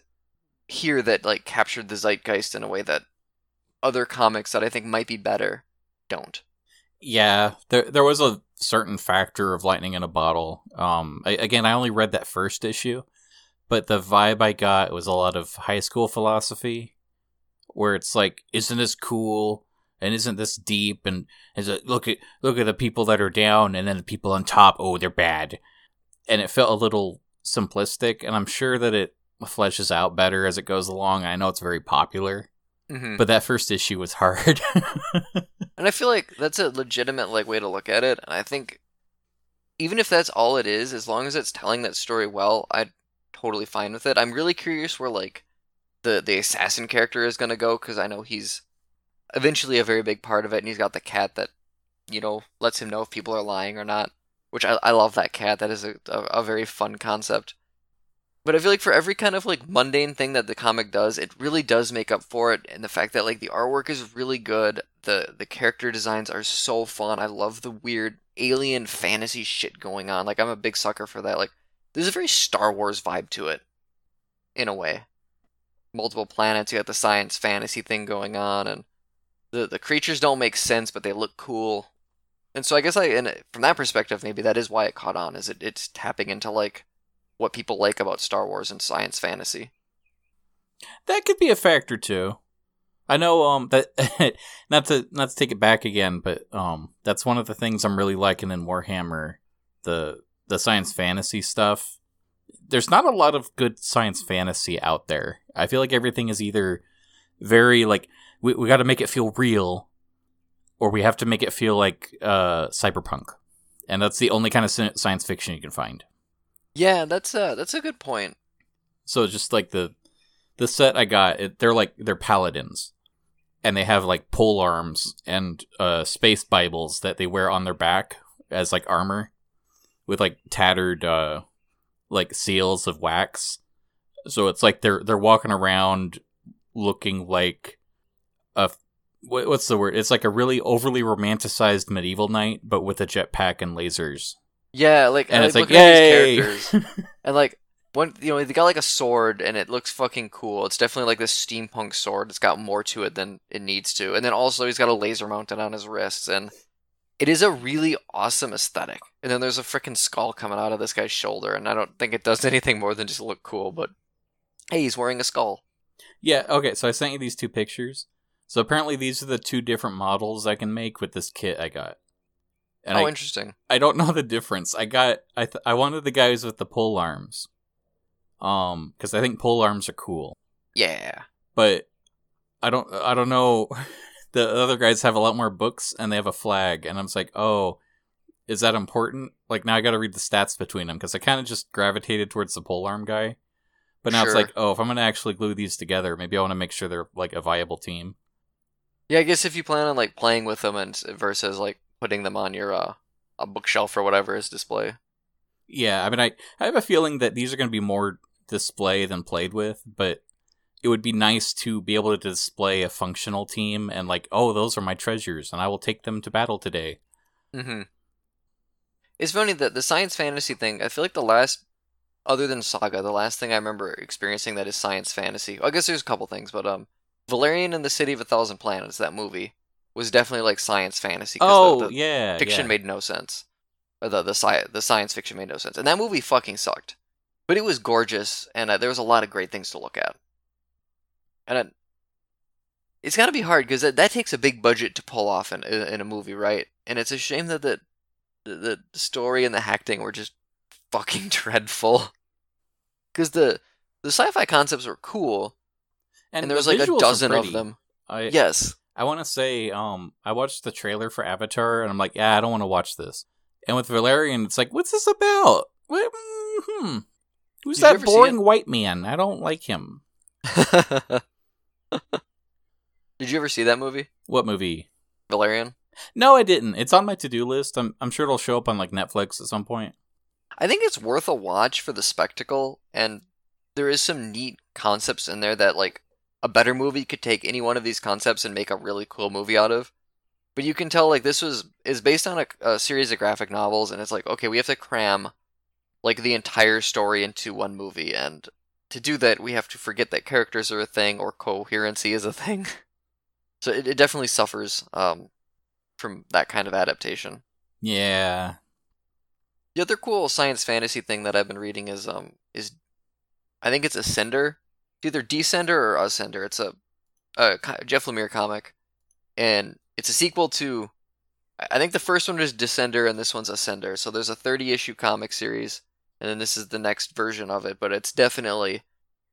B: here that like captured the zeitgeist in a way that other comics that I think might be better don't.
A: Yeah, there there was a certain factor of lightning in a bottle. Um, I, again, I only read that first issue, but the vibe I got was a lot of high school philosophy, where it's like, isn't this cool? And isn't this deep? And is it look at look at the people that are down, and then the people on top, oh, they're bad. And it felt a little simplistic, and I'm sure that it fleshes out better as it goes along. I know it's very popular,
B: Mm-hmm.
A: but that first issue was hard.
B: And I feel like that's a legitimate like way to look at it. And I think even if that's all it is, as long as it's telling that story well, I'm totally fine with it. I'm really curious where like the the assassin character is gonna go because I know he's eventually a very big part of it, and he's got the cat that you know lets him know if people are lying or not. Which I I love that cat. That is a a, a very fun concept. But I feel like for every kind of like mundane thing that the comic does, it really does make up for it. And the fact that like the artwork is really good, the the character designs are so fun. I love the weird alien fantasy shit going on. Like I'm a big sucker for that. Like there's a very Star Wars vibe to it, in a way. Multiple planets, you got the science fantasy thing going on, and the the creatures don't make sense, but they look cool. And so I guess I, and from that perspective, maybe that is why it caught on. Is it it's tapping into like what people like about Star Wars and science fantasy.
A: That could be a factor too. I know um that not to not to take it back again, but um that's one of the things I'm really liking in Warhammer, the the science fantasy stuff. There's not a lot of good science fantasy out there. I feel like everything is either very like we we got to make it feel real or we have to make it feel like uh cyberpunk. And that's the only kind of science fiction you can find.
B: Yeah, that's a that's a good point.
A: So just like the the set I got, it, they're like they're paladins, and they have like pole arms and uh, space bibles that they wear on their back as like armor, with like tattered uh, like seals of wax. So it's like they're they're walking around looking like a what's the word? It's like a really overly romanticized medieval knight, but with a jetpack and lasers.
B: Yeah, like
A: And
B: I
A: it's like,
B: these
A: yay!
B: characters, and like one, you know, they got like a sword, and it looks fucking cool. It's definitely like this steampunk sword. It's got more to it than it needs to, and then also he's got a laser mounted on his wrists, and it is a really awesome aesthetic. And then there's a freaking skull coming out of this guy's shoulder, and I don't think it does anything more than just look cool. But hey, he's wearing a skull.
A: Yeah, okay, so I sent you these two pictures. So apparently these are the two different models I can make with this kit I got. And
B: oh,
A: I,
B: interesting.
A: I don't know the difference. I got I th- I wanted the guys with the pole arms. Um cuz I think pole arms are cool.
B: Yeah.
A: But I don't I don't know the other guys have a lot more books and they have a flag and I'm just like, "Oh, is that important?" Like now I got to read the stats between them cuz I kind of just gravitated towards the pole arm guy. But now it's like, "Oh, if I'm to actually glue these together, maybe I want to make sure they're like a viable team."
B: Yeah, I guess if you plan on like playing with them and versus like putting them on your uh a bookshelf or whatever is display.
A: Yeah, I mean, I, I have a feeling that these are going to be more display than played with, but it would be nice to be able to display a functional team and, like, oh, those are my treasures, and I will take them to battle today.
B: Mm-hmm. It's funny that the science fantasy thing. I feel like the last, other than Saga, the last thing I remember experiencing that is science fantasy. I guess there's a couple things, but um, Valerian and the City of a Thousand Planets, that movie was definitely like science fantasy.
A: Oh,
B: the, the
A: yeah.
B: fiction
A: yeah.
B: made no sense. The the sci- the science fiction made no sense, and that movie fucking sucked. But it was gorgeous, and uh, there was a lot of great things to look at. And it, it's got to be hard because that, that takes a big budget to pull off in in a movie, right? And it's a shame that the the, the story and the acting were just fucking dreadful. Because the the sci-fi concepts were cool, and, there
A: the
B: was like a dozen of them.
A: I,
B: Yes,
A: I want to say, um, I watched the trailer for Avatar, and I'm like, yeah, I don't want to watch this. And with Valerian, it's like, what's this about? What, hmm. Who's
B: Did
A: that boring white man? I don't like him.
B: Did you ever see that movie,
A: What movie?
B: Valerian?
A: No, I didn't. It's on my to-do list. I'm I'm sure it'll show up on like Netflix at some point.
B: I think it's worth a watch for the spectacle, and there is some neat concepts in there that like a better movie could take any one of these concepts and make a really cool movie out of. But you can tell like this was is based on a, a series of graphic novels, and it's like okay, we have to cram like the entire story into one movie, and to do that, we have to forget that characters are a thing or coherency is a thing. so it, it definitely suffers um, from that kind of adaptation.
A: Yeah.
B: The other cool science fantasy thing that I've been reading is um is I think it's Ascender, either Descender or Ascender. It's a, a Jeff Lemire comic, and it's a sequel to I think the first one was Descender and this one's Ascender. So there's a 30 issue comic series, and then this is the next version of it. But it's definitely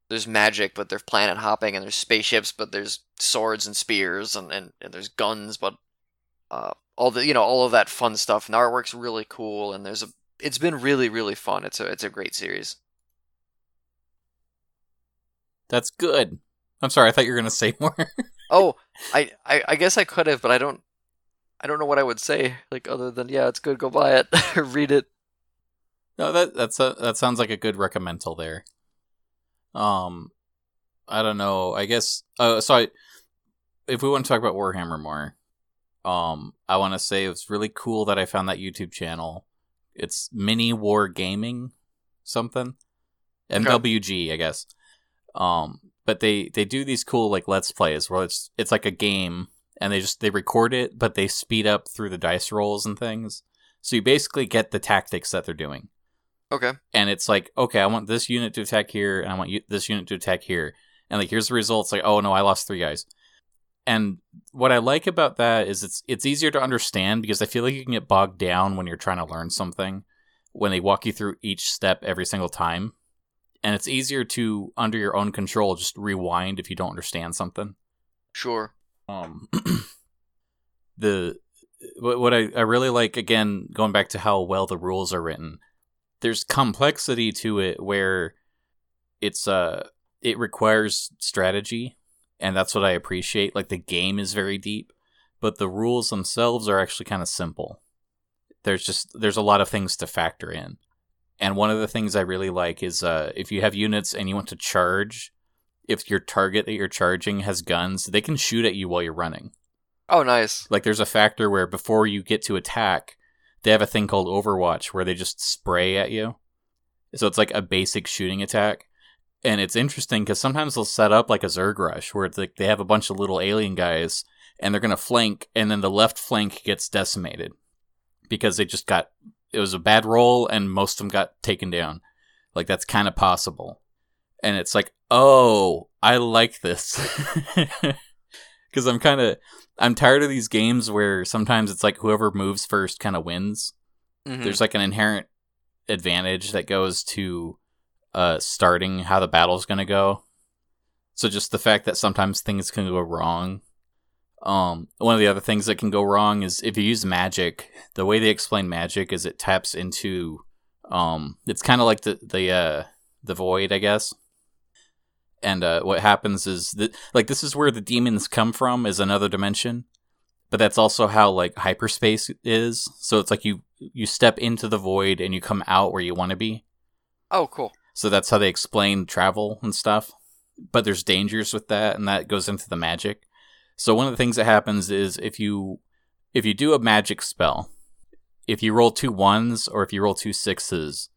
B: there's magic, but there's planet hopping, and there's spaceships, but there's swords and spears, and and, and there's guns, but uh, all the you know all of that fun stuff. And the artwork's really cool, and there's a it's been really really fun. It's a it's a great series.
A: That's good. I'm sorry, I thought you were gonna say more.
B: Oh, I, I I guess I could have, but I don't I don't know what I would say like other than yeah, it's good. Go buy it, read it.
A: no, that that's a, that sounds like a good recommendal there. Um, I don't know. I guess. Uh, so I, if we want to talk about Warhammer more, um, I want to say it's really cool that I found that YouTube channel. It's Mini War Gaming, something, MWG, I guess. Um, but they they do these cool like let's plays where it's it's like a game and they just they record it, but they speed up through the dice rolls and things. So you basically get the tactics that they're doing
B: Okay.
A: and it's like okay i want this unit to attack here and i want you, this unit to attack here and like here's the results like oh no i lost three guys and what i like about that is it's it's easier to understand because i feel like you can get bogged down when you're trying to learn something when they walk you through each step every single time and it's easier to under your own control just rewind if you don't understand something
B: Sure.
A: um the what, I, I really like again going back to how well the rules are written there's complexity to it where it's uh it requires strategy and that's what I appreciate. Like the game is very deep, but the rules themselves are actually kind of simple. There's just there's a lot of things to factor in. And one of the things I really like is uh, if you have units and you want to charge, if your target that you're charging has guns, they can shoot at you while you're running.
B: Oh, nice.
A: Like there's a factor where before you get to attack, they have a thing called Overwatch where they just spray at you. So it's like a basic shooting attack. And it's interesting because sometimes they'll set up like a Zerg rush where it's like they have a bunch of little alien guys and they're going to flank, and then the left flank gets decimated because they just got it was a bad roll and most of them got taken down. Like that's kind of possible. And it's like, "Oh, I like this." Cuz I'm kind of I'm tired of these games where sometimes it's like whoever moves first kind of wins.
B: Mhm.
A: There's like an inherent advantage that goes to uh starting how the battle's going to go. So just the fact that sometimes things can go wrong um, one of the other things that can go wrong is if you use magic. The way they explain magic is it taps into, um, it's kind of like the the uh, the void, I guess. And uh, what happens is that like this is where the demons come from is another dimension, but that's also how like hyperspace is. So it's like you you step into the void and you come out where you want to be.
B: Oh, cool.
A: So that's how they explain travel and stuff. But there's dangers with that, and that goes into the magic. So one of the things that happens is if you if you do a magic spell, if you roll two ones or if you roll two sixes,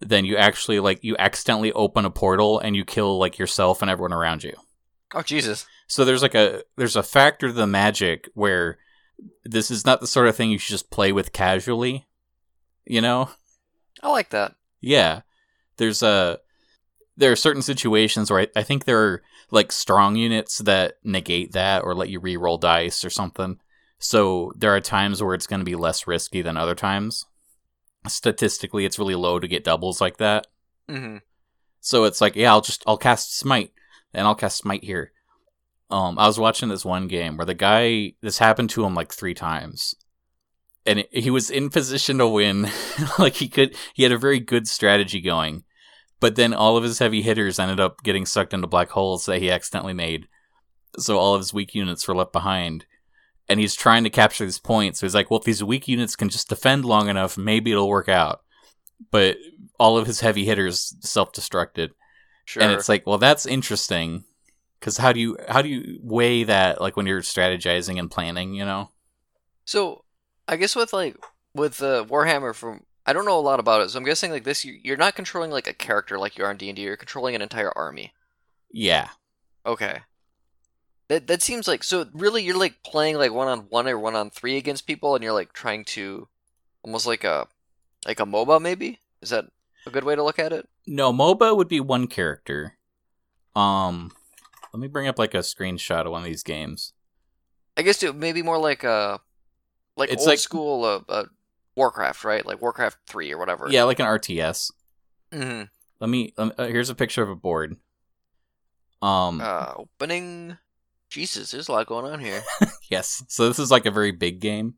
A: then you actually like you accidentally open a portal and you kill like yourself and everyone around you.
B: Oh, Jesus.
A: So there's like a there's a factor to the magic where this is not the sort of thing you should just play with casually. You know?
B: I like that.
A: Yeah. There's a there are certain situations where I, I think there are like strong units that negate that or let you re-roll dice or something. So there are times where it's going to be less risky than other times. Statistically, it's really low to get doubles like that.
B: hmm
A: So it's like, yeah, I'll just I'll cast smite and I'll cast smite here. Um, I was watching this one game where the guy this happened to him like three times, and it, he was in position to win. like he could, he had a very good strategy going, but then all of his heavy hitters ended up getting sucked into black holes that he accidentally made. So all of his weak units were left behind, and he's trying to capture these points. So he's like, well, if these weak units can just defend long enough, maybe it'll work out. But all of his heavy hitters self-destructed
B: Sure.
A: and it's like well that's interesting because how do you how do you weigh that like when you're strategizing and planning you know
B: So, I guess with like with the Warhammer from I don't know a lot about it, so I'm guessing like this you- you're not controlling like a character like you are in D&D, you're controlling an entire army.
A: yeah
B: Okay. That that seems like so really you're like playing like one on one or one on three against people and you're like trying to almost like a like a MOBA maybe? Is that a good way to look at it?
A: no moba would be one character um let me bring up like a screenshot of one of these games
B: I guess it maybe more like a like
A: It's
B: old
A: like-
B: school uh, uh Warcraft, right? Like Warcraft 3 or whatever.
A: yeah like an rts
B: Mhm.
A: let me um, uh, here's a picture of a board um
B: Uh opening Jesus, there's a lot going on here.
A: yes so this is like a very big game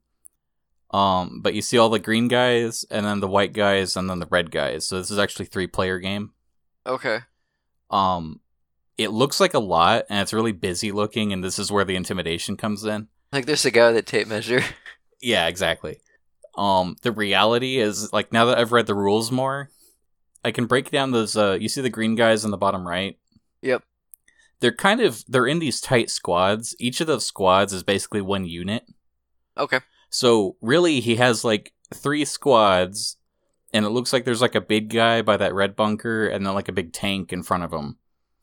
A: um but you see all the green guys and then the white guys and then the red guys so this is actually three player game
B: Okay.
A: um it looks like a lot and it's really busy looking and this is where the intimidation comes in
B: Like there's a guy with a tape measure.
A: yeah exactly um the reality is like now that i've read the rules more i can break down those uh you see the green guys in the bottom right
B: Yep.
A: they're kind of they're in these tight squads each of those squads is basically one unit
B: Okay.
A: so really he has like three squads and it looks like there's like a big guy by that red bunker and then like a big tank in front of him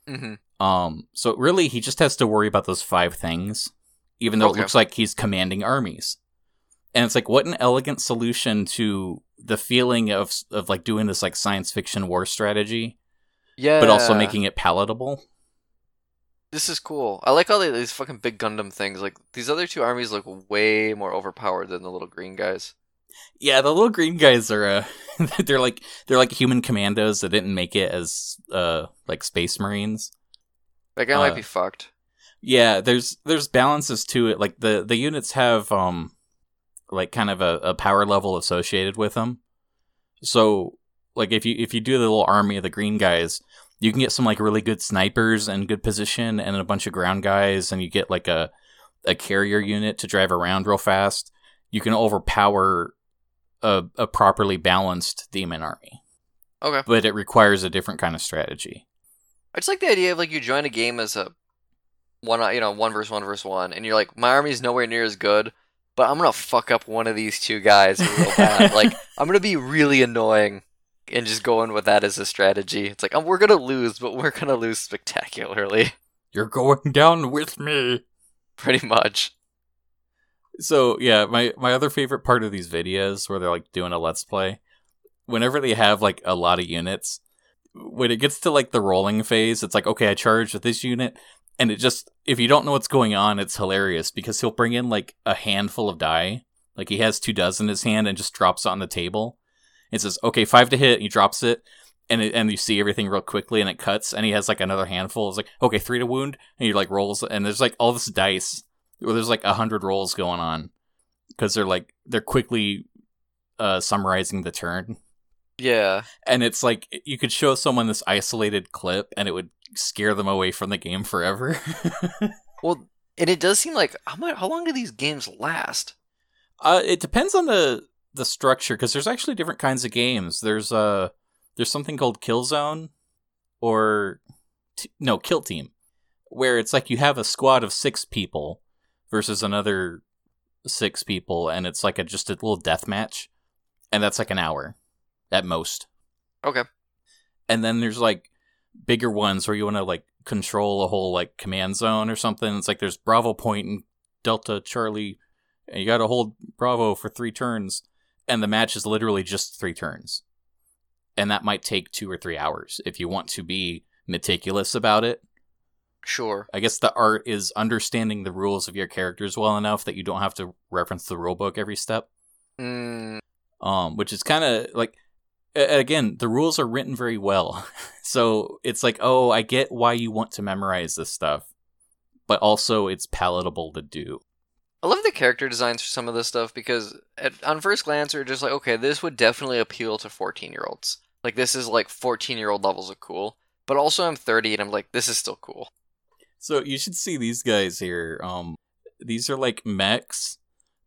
B: Mhm.
A: Um, so really, he just has to worry about those five things, even though
B: Okay.
A: it looks like he's commanding armies. And it's like, what an elegant solution to the feeling of of like doing this like science fiction war strategy,
B: Yeah.
A: but also making it palatable.
B: This is cool. I like all these fucking big Gundam things. Like these other two armies look way more overpowered than the little green guys.
A: Yeah, the little green guys are uh, they're like they're like human commandos that didn't make it as uh like space marines.
B: That guy
A: Uh,
B: might be fucked.
A: Yeah, there's there's balances to it. Like the the units have um like kind of a, a power level associated with them. So like if you if you do the little army of the green guys, you can get some like really good snipers and good position and a bunch of ground guys and you get like a a carrier unit to drive around real fast. You can overpower a, a properly balanced demon army.
B: Okay.
A: But it requires a different kind of strategy.
B: I just like the idea of like you join a game as a one, you know, one versus one versus one, and you're like, my army's nowhere near as good, but I'm gonna fuck up one of these two guys real bad. like I'm gonna be really annoying, and just going with that as a strategy. It's like um, we're gonna lose, but we're gonna lose spectacularly,
A: You're going down with me.
B: pretty much.
A: So yeah, my my other favorite part of these videos where they're like doing a let's play, whenever they have like a lot of units, when it gets to like the rolling phase, it's like okay, I charge with this unit, and it just if you don't know what's going on, it's hilarious because he'll bring in like a handful of die, like he has two dozen in his hand and just drops it on the table. It says okay, five to hit, and he drops it. And, it, and you see everything real quickly and it cuts. And he has like another handful. It's like okay three to wound and he like rolls. And there's like all this dice where there's like a hundred rolls going on because they're like they're quickly uh summarizing the turn
B: Yeah.
A: and it's like you could show someone this isolated clip and it would scare them away from the game forever
B: Well, and it does seem like how much, how long do these games last?
A: uh it depends on the the structure because there's actually different kinds of games there's uh there's something called killzone or t- no kill team where it's like you have a squad of six people versus another six people and it's like a just a little death match and that's like an hour at most.
B: Okay.
A: and then there's like bigger ones where you want to like control a whole like command zone or something. It's like there's bravo point and delta charlie and you gotta hold bravo for three turns and the match is literally just three turns. And that might take two or three hours if you want to be meticulous about it.
B: Sure.
A: i guess the art is understanding the rules of your characters well enough that you don't have to reference the rulebook every step.
B: Mm,
A: um, which is kind of like again the rules are written very well so it's like oh i get why you want to memorize this stuff but also it's palatable to do
B: I love the character designs for some of this stuff because at, on first glance, you're just like, okay, this would definitely appeal to 14 year olds. Like, this is like 14 year old levels of cool. But also, I'm 30 and I'm like, this is still cool.
A: so you should see these guys here um these are like mechs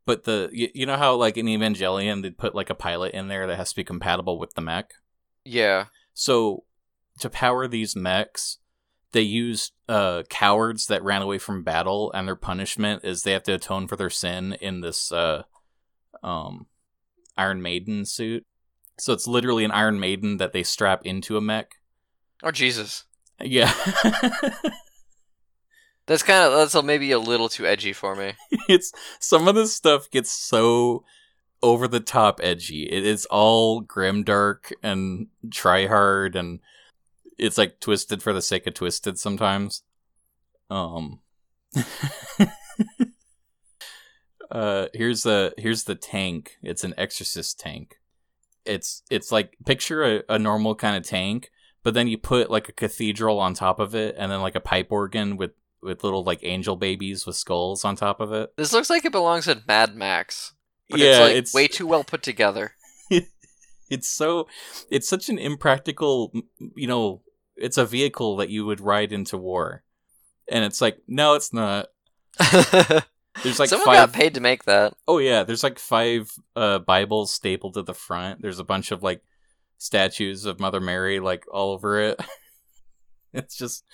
A: but the you, you know how like in evangelion they'd put like a pilot in there that has to be compatible with the mech
B: Yeah.
A: So to power these mechs, they use uh, cowards that ran away from battle, and their punishment is they have to atone for their sin in this uh, um, Iron Maiden suit. So it's literally an Iron Maiden that they strap into a mech.
B: Oh, Jesus.
A: Yeah,
B: That's kind of, that's a, maybe a little too edgy for me.
A: it's some of this stuff gets so over the top edgy. It is all grimdark and try hard and it's like twisted for the sake of twisted sometimes. Um Uh here's the here's the tank. It's an exorcist tank. It's it's like picture a, a normal kind of tank, but then you put like a cathedral on top of it and then like a pipe organ with with little like angel babies with skulls on top of it.
B: This looks like it belongs in Mad Max. But
A: yeah,
B: it's like
A: it's
B: way too well put together.
A: it's so it's such an impractical you know it's a vehicle that you would ride into war and it's like no it's not there's like
B: Someone
A: five
B: got paid to make that.
A: oh yeah there's like five uh bibles stapled to the front there's a bunch of like statues of mother mary like all over it it's just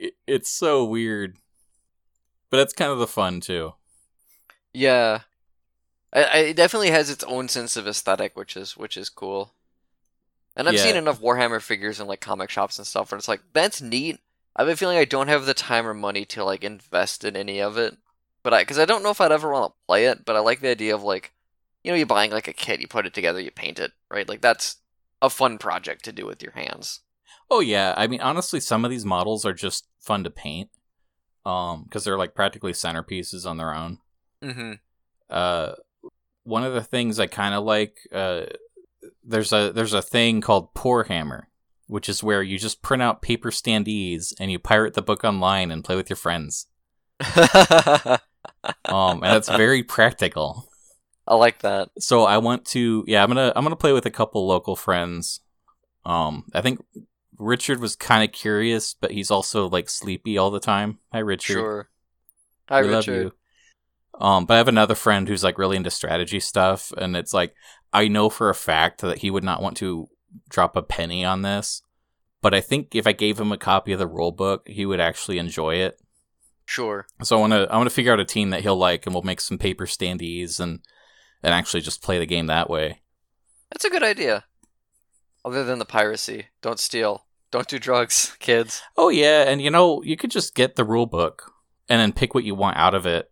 A: it, it's so weird but that's kind of the fun too
B: Yeah, I, I, it definitely has its own sense of aesthetic, which is which is cool. And I've
A: Yeah.
B: seen enough Warhammer figures in like comic shops and stuff, where it's like that's neat. I've been feeling I don't have the time or money to like invest in any of it, but I because I don't know if I'd ever want to play it. But I like the idea of like, you know, you're buying like a kit, you put it together, you paint it, right? Like that's a fun project to do with your hands.
A: Oh yeah, I mean honestly, some of these models are just fun to paint, um, because they're like practically centerpieces on their own.
B: Mm-hmm.
A: Uh, one of the things I kind of like, uh, there's a there's a thing called Poorhammer, which is where you just print out paper standees and you pirate the book online and play with your friends. Um, and that's very practical.
B: I like that.
A: So I want to yeah, I'm gonna I'm gonna play with a couple local friends. Um I think Richard was kind of curious, but he's also like sleepy all the time. Hi Richard.
B: Sure. Hi,
A: We love you. Um, but I have another friend who's like really into strategy stuff, and it's like I know for a fact that he would not want to drop a penny on this. But I think if I gave him a copy of the rule book, he would actually enjoy it.
B: Sure.
A: So I want to I want to figure out a team that he'll like, and we'll make some paper standees and and actually just play the game that way.
B: That's a good idea. Other than the piracy, don't steal, don't do drugs, kids.
A: Oh yeah, and you know you could just get the rule book and then pick what you want out of it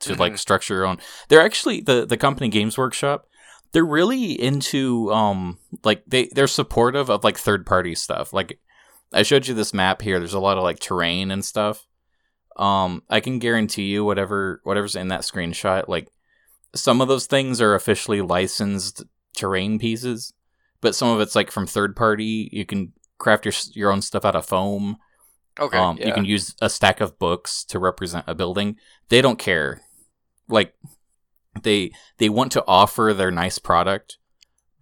A: to like
B: Mhm.
A: structure your own. They're actually the the company Games Workshop. They're really into um like they they're supportive of like third party stuff. Like I showed you this map here. There's a lot of like terrain and stuff. Um, I can guarantee you whatever whatever's in that screenshot, like some of those things are officially licensed terrain pieces, but some of it's like from third party. You can craft your your own stuff out of foam.
B: Okay.
A: Um,
B: yeah.
A: You can use a stack of books to represent a building. They don't care. Like they they want to offer their nice product,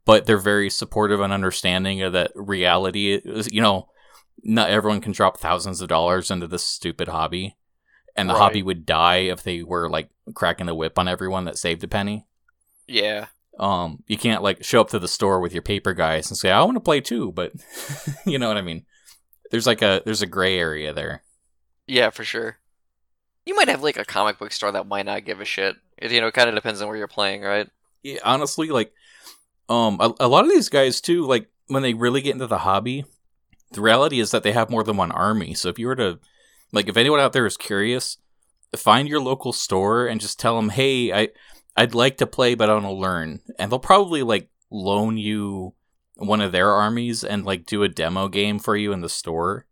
A: but they're very supportive and understanding of that reality. Is, you know, not everyone can drop thousands of dollars into this stupid hobby, and the
B: Right.
A: hobby would die if they were like cracking the whip on everyone that saved a penny.
B: yeah.
A: Um, you can't like show up to the store with your paper guys and say, "I want to play too," but you know what I mean. There's like a there's a gray area there.
B: Yeah, for sure. You might have like a comic book store that might not give a shit. It, you know, it kind of depends on where you're playing, right?
A: yeah, honestly, like, um, a, a lot of these guys too, like when they really get into the hobby, the reality is that they have more than one army. So if you were to, like, if anyone out there is curious, find your local store and just tell them, hey, I, I'd like to play, but I want to learn, and they'll probably like loan you one of their armies and like do a demo game for you in the store,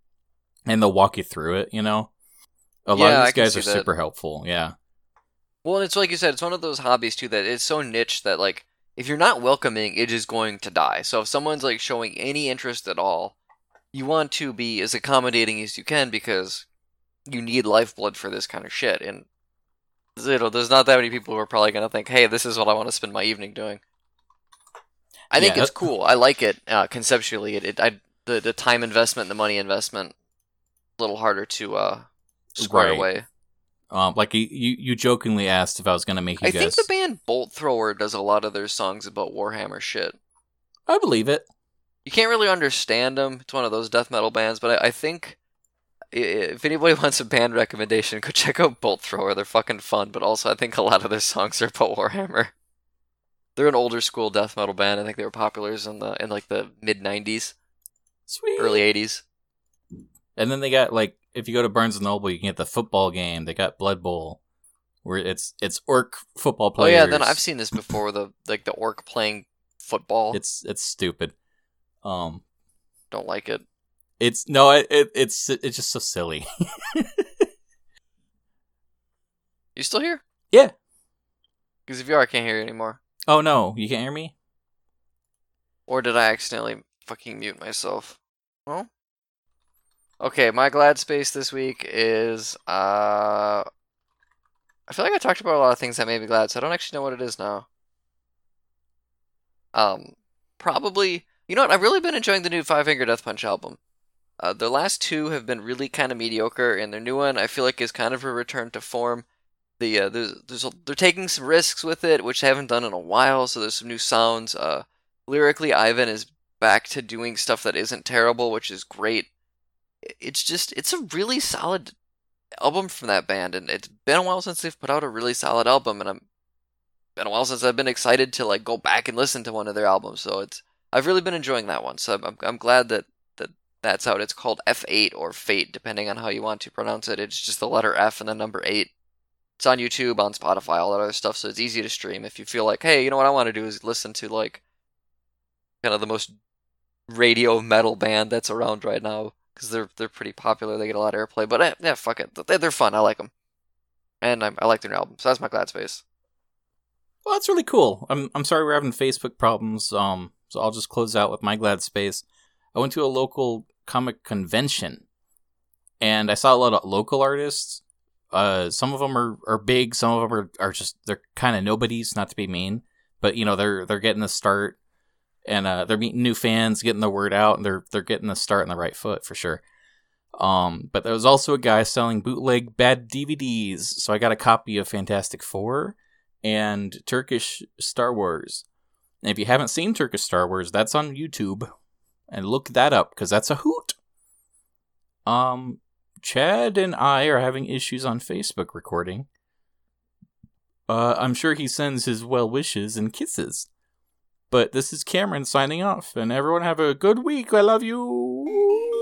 A: and they'll walk you through it. You know, a lot
B: Yeah,
A: of these guys are
B: that.
A: super helpful. Yeah.
B: Well, it's like you said, it's one of those hobbies too that it's so niche that like if you're not welcoming, it is going to die. So if someone's like showing any interest at all, you want to be as accommodating as you can because you need lifeblood for this kind of shit. And you know, there's not that many people who are probably gonna think, "Hey, this is what I want to spend my evening doing." I think
A: Yeah,
B: it's cool. I like it uh, conceptually. It, it I the the time investment, the money investment, a little harder to uh square
A: Right.
B: away.
A: Um, like you, you jokingly asked if I was gonna make you
B: I
A: guess.
B: think the band Bolt Thrower does a lot of their songs about Warhammer shit.
A: I believe it.
B: You can't really understand them. It's one of those death metal bands, but I, I think if anybody wants a band recommendation, go check out Bolt Thrower. They're fucking fun, but also I think a lot of their songs are about Warhammer. They're an older school death metal band. I think they were popular in the in like the mid '90s,
A: Sweet.
B: early '80s.
A: And then they got like if you go to Barnes and Noble, you can get the football game. They got Blood Bowl, where it's it's orc football players.
B: Oh yeah, then I've seen this before. The like the orc playing football.
A: It's it's stupid. Um,
B: Don't like it.
A: It's no, it, it it's it's just so silly.
B: You still here?
A: Yeah.
B: Because if you are, I can't hear you anymore.
A: oh no, you can't hear me.
B: Or did I accidentally fucking mute myself? Well. Okay, my glad space this week is uh I feel like I talked about a lot of things that made me glad, so I don't actually know what it is now. Um probably you know what, I've really been enjoying the new Five Finger Death Punch album. Uh, the last two have been really kind of mediocre, and their new one I feel like is kind of a return to form. The uh, there's, there's a, they're taking some risks with it, which they haven't done in a while. So there's some new sounds. Uh, lyrically, Ivan is back to doing stuff that isn't terrible, which is great. It's just it's a really solid album from that band, and it's been a while since they've put out a really solid album, and I'm been a while since I've been excited to like go back and listen to one of their albums. So it's I've really been enjoying that one. So I'm I'm glad that that's out. It's called F8 or Fate, depending on how you want to pronounce it. It's just the letter F and the number eight. It's on YouTube, on Spotify, all that other stuff, so it's easy to stream. If you feel like, hey, you know what I want to do is listen to like kind of the most radio metal band that's around right now because they're they're pretty popular. They get a lot of airplay, but eh, yeah, fuck it, they're, fun. I like them, and I, I like their new album. So that's my glad space.
A: Well, that's really cool. I'm I'm sorry we're having Facebook problems. Um, so I'll just close out with my glad space. I went to a local comic convention, and I saw a lot of local artists. Uh, some of them are, are big. Some of them are, are just they're kind of nobodies. Not to be mean, but you know they're they're getting the start, and uh, they're meeting new fans, getting the word out, and they're they're getting the start on the right foot for sure. Um, but there was also a guy selling bootleg bad DVDs, so I got a copy of Fantastic Four and Turkish Star Wars. And if you haven't seen Turkish Star Wars, that's on YouTube, and look that up because that's a hoot. Um, Chad and I are having issues on Facebook recording. Uh, I'm sure he sends his well wishes and kisses. But this is Cameron signing off, and everyone have a good week. I love you.